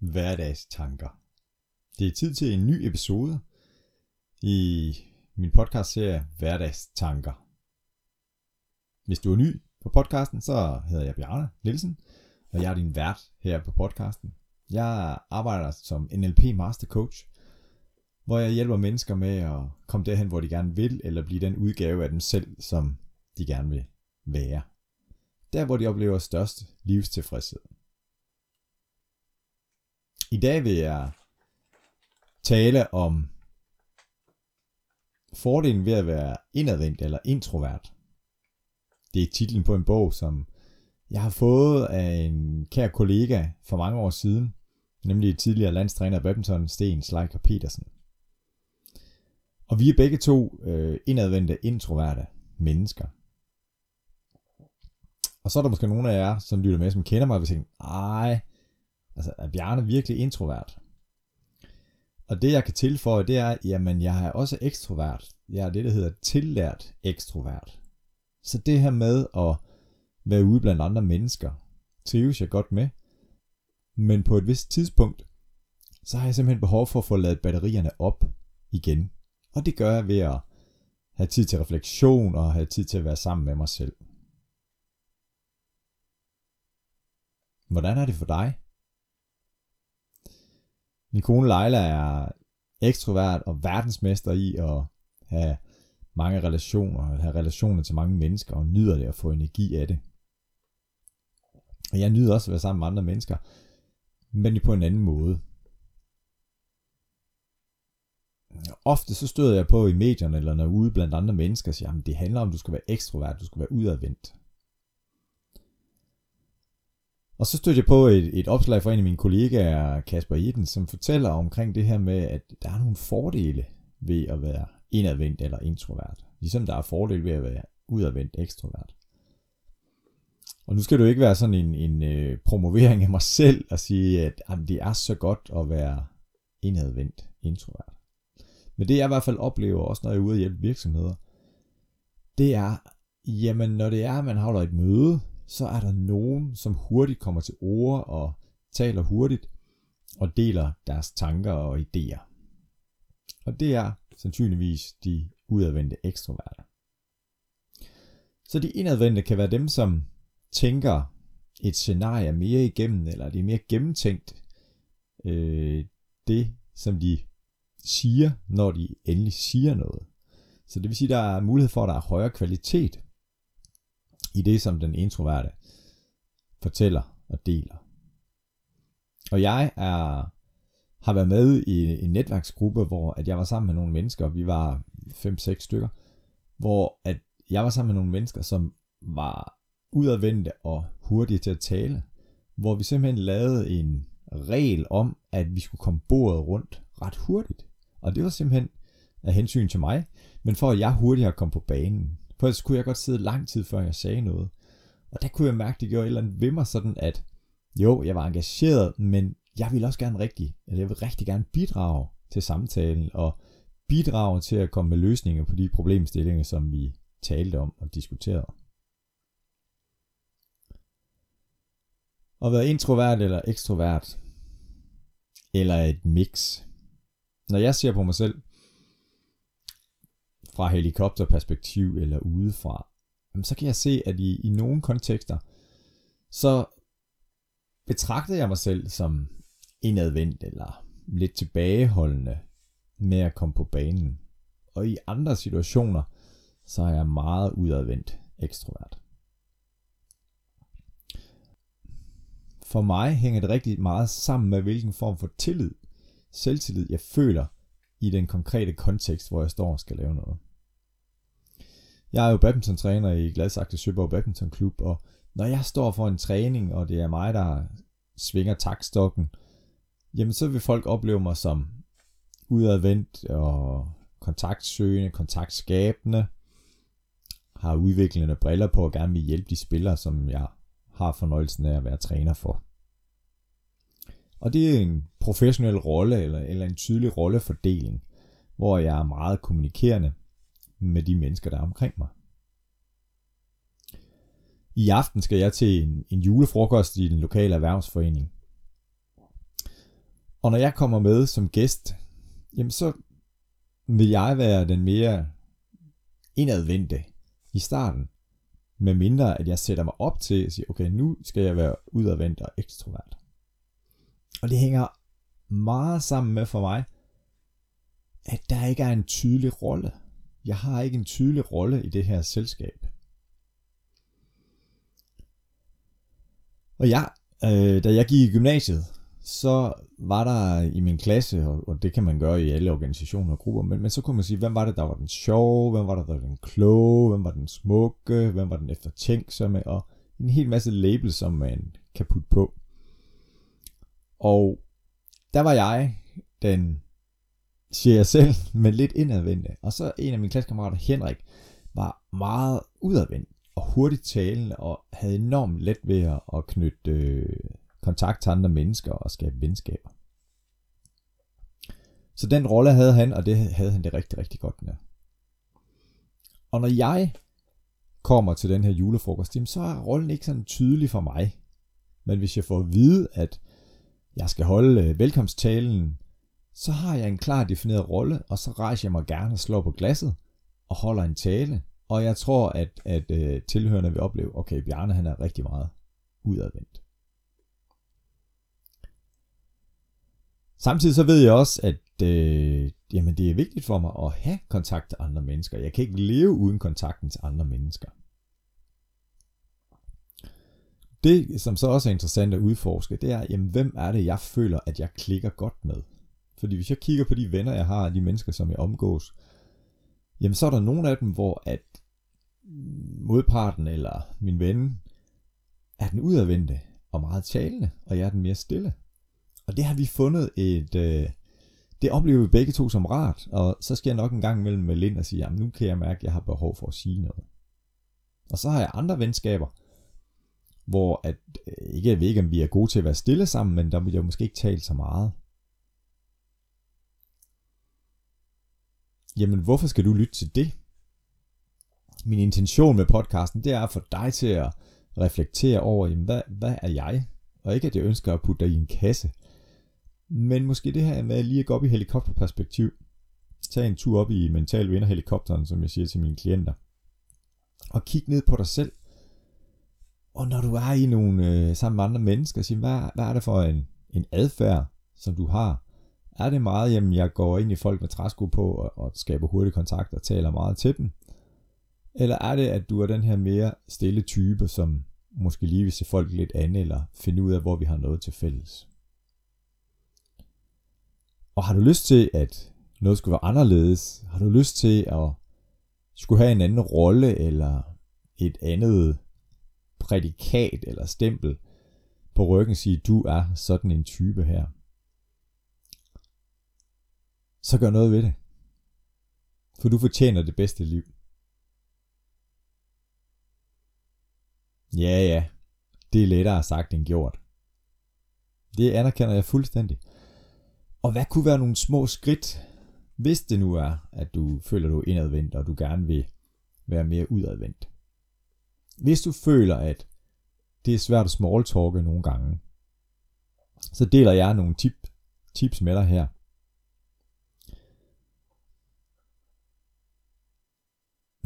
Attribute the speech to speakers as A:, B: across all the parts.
A: Hverdagstanker. Det er tid til en ny episode i min podcast-serie Hverdagstanker. Hvis du er ny på podcasten, så hedder jeg Bjarne Nielsen, og jeg er din vært her på podcasten. Jeg arbejder som NLP Master Coach, hvor jeg hjælper mennesker med at komme derhen, hvor de gerne vil, eller blive den udgave af dem selv, som de gerne vil være. Der, hvor de oplever størst livstilfredshed. I dag vil jeg tale om fordelen ved at være indadvendt eller introvert. Det er titlen på en bog, som jeg har fået af en kær kollega for mange år siden, nemlig tidligere landstræner badminton Sten Sleiker Petersen. Og vi er begge to øh, indadvendte, introverte mennesker. Og så er der måske nogle af jer, som lytter med, som kender mig, og vil tænke, ej, altså er Bjarne virkelig introvert? Og det jeg kan tilføje, det er, jamen jeg er også ekstrovert. Jeg er det, der hedder tillært ekstrovert. Så det her med at være ude blandt andre mennesker, trives jeg godt med. Men på et vist tidspunkt, så har jeg simpelthen behov for at få lavet batterierne op igen. Og det gør jeg ved at have tid til refleksion og have tid til at være sammen med mig selv. Hvordan er det for dig? Min kone Leila er ekstrovert og verdensmester i at have mange relationer, at have relationer til mange mennesker og nyder det at få energi af det. Og jeg nyder også at være sammen med andre mennesker, men på en anden måde. Ofte så støder jeg på i medierne, eller når ude blandt andre mennesker, siger, at det handler om, at du skal være ekstrovert, du skal være udadvendt. Og så stødte jeg på et, et opslag fra en af mine kollegaer, Kasper Iden, som fortæller omkring det her med, at der er nogle fordele ved at være indadvendt eller introvert. Ligesom der er fordele ved at være udadvendt ekstrovert. Og nu skal du ikke være sådan en, en øh, promovering af mig selv og sige, at jamen, det er så godt at være indadvendt introvert. Men det jeg i hvert fald oplever, også når jeg er ude og hjælpe virksomheder, det er, jamen når det er, at man holder et møde, så er der nogen, som hurtigt kommer til ord og taler hurtigt og deler deres tanker og idéer. Og det er sandsynligvis de udadvendte ekstroverte. Så de indadvendte kan være dem, som tænker et scenarie mere igennem, eller det er mere gennemtænkt, øh, det som de siger, når de endelig siger noget. Så det vil sige, at der er mulighed for, at der er højere kvalitet i det, som den introverte fortæller og deler. Og jeg er, har været med i en netværksgruppe, hvor at jeg var sammen med nogle mennesker, vi var 5-6 stykker, hvor at jeg var sammen med nogle mennesker, som var udadvendte og hurtige til at tale, hvor vi simpelthen lavede en regel om, at vi skulle komme bordet rundt ret hurtigt. Og det var simpelthen af hensyn til mig, men for at jeg hurtigere kom på banen. For ellers kunne jeg godt sidde lang tid, før jeg sagde noget. Og der kunne jeg mærke, at det gjorde et eller andet ved mig sådan, at jo, jeg var engageret, men jeg ville også gerne rigtig, eller jeg vil rigtig gerne bidrage til samtalen, og bidrage til at komme med løsninger på de problemstillinger, som vi talte om og diskuterede. At være introvert eller ekstrovert, eller et mix. Når jeg ser på mig selv, fra helikopterperspektiv eller udefra, så kan jeg se, at i, i nogle kontekster, så betragter jeg mig selv som indadvendt eller lidt tilbageholdende med at komme på banen. Og i andre situationer, så er jeg meget udadvendt ekstrovert. For mig hænger det rigtig meget sammen med, hvilken form for tillid, selvtillid jeg føler i den konkrete kontekst, hvor jeg står og skal lave noget. Jeg er jo badminton-træner i Gladsaxe Søborg Badminton Klub, og når jeg står for en træning, og det er mig, der svinger takstokken, jamen så vil folk opleve mig som udadvendt og kontaktsøgende, kontaktskabende, har udviklende briller på og gerne vil hjælpe de spillere, som jeg har fornøjelsen af at være træner for. Og det er en professionel rolle, eller, eller en tydelig rollefordeling, hvor jeg er meget kommunikerende, med de mennesker, der er omkring mig. i aften skal jeg til en, en julefrokost i den lokale erhvervsforening. Og når jeg kommer med som gæst, jamen så vil jeg være den mere indadvendte i starten. Med mindre at jeg sætter mig op til at sige, okay, nu skal jeg være udadvendt og ekstrovert. Og det hænger meget sammen med for mig, at der ikke er en tydelig rolle. Jeg har ikke en tydelig rolle i det her selskab. Og ja, øh, da jeg gik i gymnasiet, så var der i min klasse, og, og det kan man gøre i alle organisationer og grupper, men, men så kunne man sige, hvem var det, der var den sjove, hvem var det, der var den kloge, hvem var den smukke, hvem var den eftertænksomme, og en hel masse labels, som man kan putte på. Og der var jeg den, siger jeg selv, men lidt indadvendte. Og så en af mine klassekammerater, Henrik, var meget udadvendt og hurtigt talende, og havde enormt let ved at, knytte øh, kontakt til andre mennesker og skabe venskaber. Så den rolle havde han, og det havde han det rigtig, rigtig godt med. Og når jeg kommer til den her julefrokost, så er rollen ikke sådan tydelig for mig. Men hvis jeg får at vide, at jeg skal holde øh, velkomsttalen, så har jeg en klar defineret rolle, og så rejser jeg mig gerne og slår på glasset og holder en tale. Og jeg tror, at, at øh, tilhørende vil opleve, okay, Bjarne han er rigtig meget udadvendt. Samtidig så ved jeg også, at øh, jamen det er vigtigt for mig at have kontakt til andre mennesker. Jeg kan ikke leve uden kontakten til andre mennesker. Det, som så også er interessant at udforske, det er, jamen, hvem er det, jeg føler, at jeg klikker godt med? Fordi hvis jeg kigger på de venner, jeg har, de mennesker, som jeg omgås, jamen så er der nogle af dem, hvor at modparten eller min ven er den udadvendte og meget talende, og jeg er den mere stille. Og det har vi fundet et... Øh, det oplever vi begge to som rart, og så skal jeg nok en gang imellem med ind og sige, jamen nu kan jeg mærke, at jeg har behov for at sige noget. Og så har jeg andre venskaber, hvor at, øh, ikke jeg ved ikke, om vi er gode til at være stille sammen, men der vil jeg måske ikke tale så meget. Jamen, hvorfor skal du lytte til det? Min intention med podcasten, det er at få dig til at reflektere over, jamen, hvad, hvad er jeg? Og ikke at jeg ønsker at putte dig i en kasse. Men måske det her med lige at gå op i helikopterperspektiv. Tag en tur op i mental vinderhelikopteren, som jeg siger til mine klienter. Og kig ned på dig selv. Og når du er i nogle øh, sammen med andre mennesker, sig, hvad, hvad er det for en, en adfærd, som du har? Er det meget, jamen jeg går ind i folk med træsko på og, og skaber hurtig kontakt og taler meget til dem? Eller er det, at du er den her mere stille type, som måske lige vil se folk lidt an, eller finde ud af, hvor vi har noget til fælles? Og har du lyst til, at noget skulle være anderledes? Har du lyst til at skulle have en anden rolle, eller et andet prædikat eller stempel på ryggen sige, du er sådan en type her? Så gør noget ved det. For du fortjener det bedste liv. Ja, ja. Det er lettere sagt end gjort. Det anerkender jeg fuldstændig. Og hvad kunne være nogle små skridt, hvis det nu er, at du føler, du er indadvendt, og du gerne vil være mere udadvendt. Hvis du føler, at det er svært at smalltalke nogle gange, så deler jeg nogle tip, tips med dig her.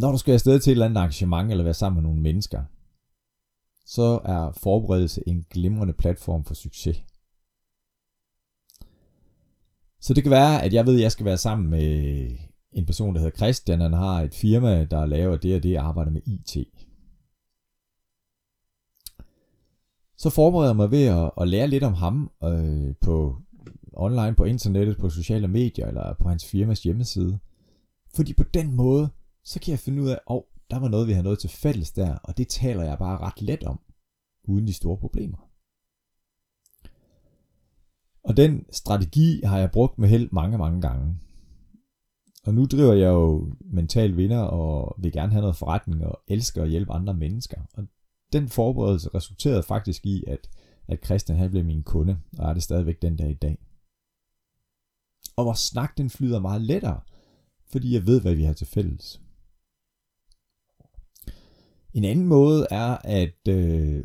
A: Når du skal afsted til et eller andet arrangement, eller være sammen med nogle mennesker, så er forberedelse en glimrende platform for succes. Så det kan være, at jeg ved, at jeg skal være sammen med en person, der hedder Christian. Han har et firma, der laver det og det, arbejder med IT. Så forbereder jeg mig ved at, at lære lidt om ham øh, på online, på internettet, på sociale medier eller på hans firmas hjemmeside. Fordi på den måde, så kan jeg finde ud af, at oh, der var noget, vi havde noget til fælles der, og det taler jeg bare ret let om, uden de store problemer. Og den strategi har jeg brugt med held mange, mange gange. Og nu driver jeg jo mental vinder og vil gerne have noget forretning og elsker at hjælpe andre mennesker. Og den forberedelse resulterede faktisk i, at, at Christian han blev min kunde, og er det stadigvæk den dag i dag. Og vores snak den flyder meget lettere, fordi jeg ved, hvad vi har til fælles. En anden måde er, at øh,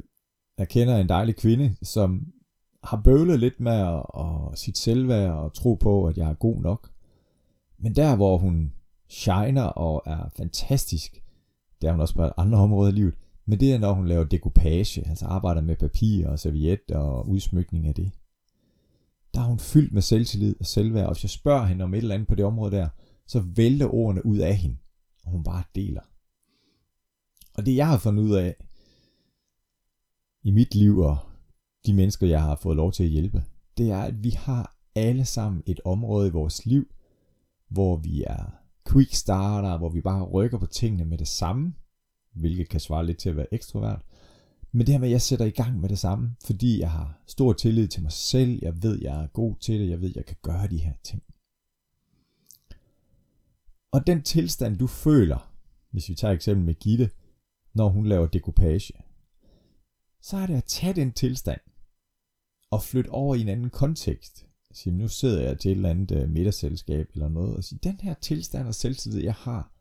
A: jeg kender en dejlig kvinde, som har bøvlet lidt med at, at sit selvværd og tro på, at jeg er god nok. Men der, hvor hun shiner og er fantastisk, det er hun også på andre områder i livet, men det er, når hun laver dekopage, altså arbejder med papir og serviet og udsmykning af det. Der er hun fyldt med selvtillid og selvværd, og hvis jeg spørger hende om et eller andet på det område der, så vælter ordene ud af hende, og hun bare deler. Og det jeg har fundet ud af i mit liv og de mennesker, jeg har fået lov til at hjælpe, det er, at vi har alle sammen et område i vores liv, hvor vi er quick starter, hvor vi bare rykker på tingene med det samme, hvilket kan svare lidt til at være ekstrovert. Men det her med, at jeg sætter i gang med det samme, fordi jeg har stor tillid til mig selv, jeg ved, jeg er god til det, jeg ved, jeg kan gøre de her ting. Og den tilstand, du føler, hvis vi tager eksempel med Gitte, når hun laver dekopage, så er det at tage den tilstand og flytte over i en anden kontekst. Sige, nu sidder jeg til et eller andet øh, middagsselskab eller noget, og sige, den her tilstand og selvtillid, jeg har,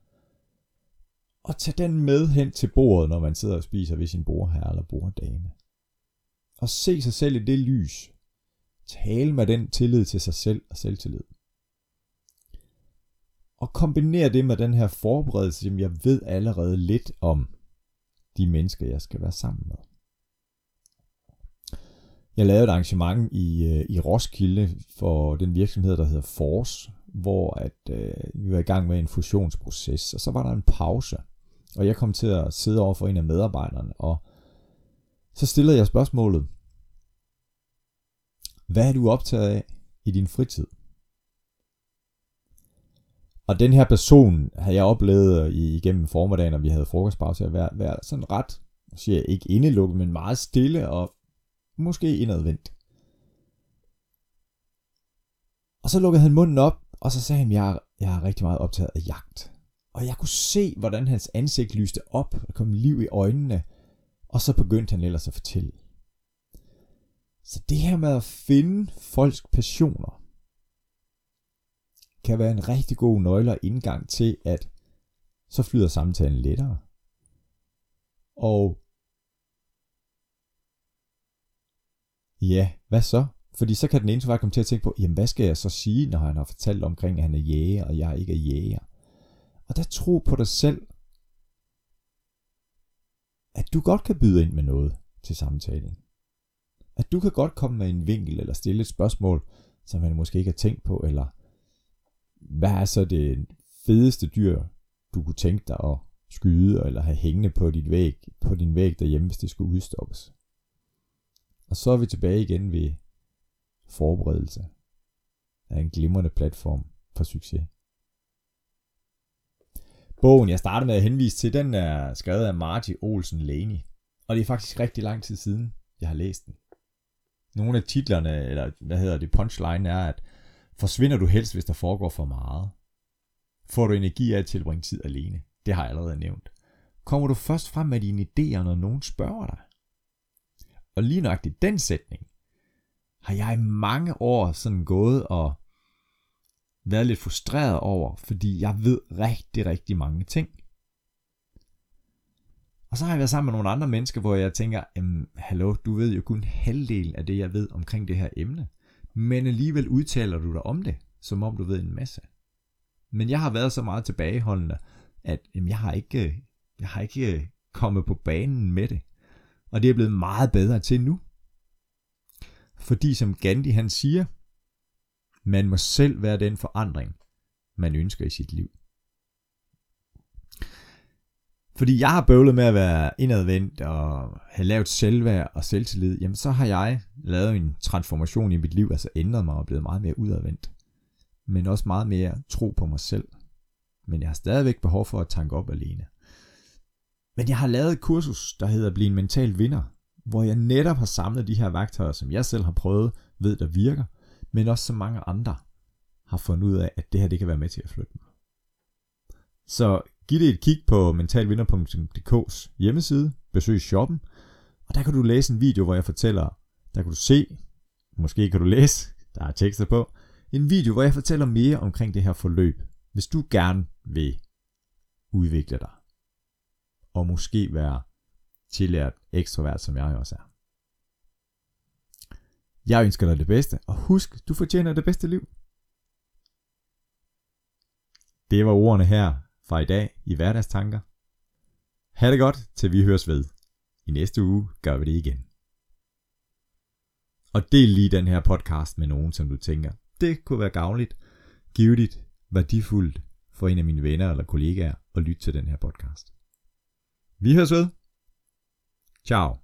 A: og tage den med hen til bordet, når man sidder og spiser ved sin bordherre eller borddame. Og se sig selv i det lys. Tale med den tillid til sig selv og selvtillid. Og kombinere det med den her forberedelse, som jeg ved allerede lidt om de mennesker, jeg skal være sammen med. Jeg lavede et arrangement i, øh, i Roskilde for den virksomhed, der hedder Force, hvor at, øh, vi var i gang med en fusionsproces, og så var der en pause. Og jeg kom til at sidde over for en af medarbejderne, og så stillede jeg spørgsmålet, hvad er du optaget af i din fritid? Og den her person havde jeg oplevet igennem formiddagen, når vi havde frokostpause, at være, være sådan ret, siger jeg ikke indelukket, men meget stille og måske indadvendt. Og så lukkede han munden op, og så sagde han, jeg, jeg er rigtig meget optaget af jagt. Og jeg kunne se, hvordan hans ansigt lyste op, og kom liv i øjnene, og så begyndte han ellers at fortælle. Så det her med at finde folks passioner, kan være en rigtig god nøgle og indgang til, at så flyder samtalen lettere. Og ja, hvad så? Fordi så kan den ene komme til at tænke på, jamen hvad skal jeg så sige, når han har fortalt omkring, at han er jæger, og jeg ikke er jæger. Og der tro på dig selv, at du godt kan byde ind med noget til samtalen. At du kan godt komme med en vinkel eller stille et spørgsmål, som man måske ikke har tænkt på, eller hvad er så det fedeste dyr, du kunne tænke dig at skyde eller have hængende på, dit væg, på din væg derhjemme, hvis det skulle udstoppes. Og så er vi tilbage igen ved forberedelse af en glimrende platform for succes. Bogen, jeg startede med at henvise til, den er skrevet af Marty Olsen Laney. Og det er faktisk rigtig lang tid siden, jeg har læst den. Nogle af titlerne, eller hvad hedder det, punchline er, at forsvinder du helst, hvis der foregår for meget? Får du energi af at tilbringe tid alene? Det har jeg allerede nævnt. Kommer du først frem med dine idéer, når nogen spørger dig? Og lige nøjagtigt den sætning, har jeg i mange år sådan gået og været lidt frustreret over, fordi jeg ved rigtig, rigtig mange ting. Og så har jeg været sammen med nogle andre mennesker, hvor jeg tænker, hallo, du ved jo kun halvdelen af det, jeg ved omkring det her emne. Men alligevel udtaler du dig om det, som om du ved en masse. Men jeg har været så meget tilbageholdende, at jamen, jeg har ikke, jeg har ikke øh, kommet på banen med det. Og det er blevet meget bedre til nu. Fordi som Gandhi han siger, man må selv være den forandring, man ønsker i sit liv. Fordi jeg har bøvlet med at være indadvendt og have lavet selvværd og selvtillid, jamen så har jeg lavet en transformation i mit liv, altså ændret mig og blevet meget mere udadvendt. Men også meget mere tro på mig selv. Men jeg har stadigvæk behov for at tanke op alene. Men jeg har lavet et kursus, der hedder Bliv en mental vinder, hvor jeg netop har samlet de her værktøjer, som jeg selv har prøvet, ved der virker, men også så mange andre har fundet ud af, at det her det kan være med til at flytte mig. Så giv det et kig på mentalvinder.dk's hjemmeside, besøg shoppen, og der kan du læse en video, hvor jeg fortæller, der kan du se, måske kan du læse, der er tekster på, en video, hvor jeg fortæller mere omkring det her forløb, hvis du gerne vil udvikle dig. og måske være tillært ekstrovert, som jeg også er. Jeg ønsker dig det bedste, og husk, du fortjener det bedste liv. Det var ordene her fra i dag i hverdagstanker. Ha' det godt, til vi høres ved. I næste uge gør vi det igen. Og del lige den her podcast med nogen, som du tænker, det kunne være gavnligt, givetigt, værdifuldt for en af mine venner eller kollegaer at lytte til den her podcast. Vi høres ved. Ciao.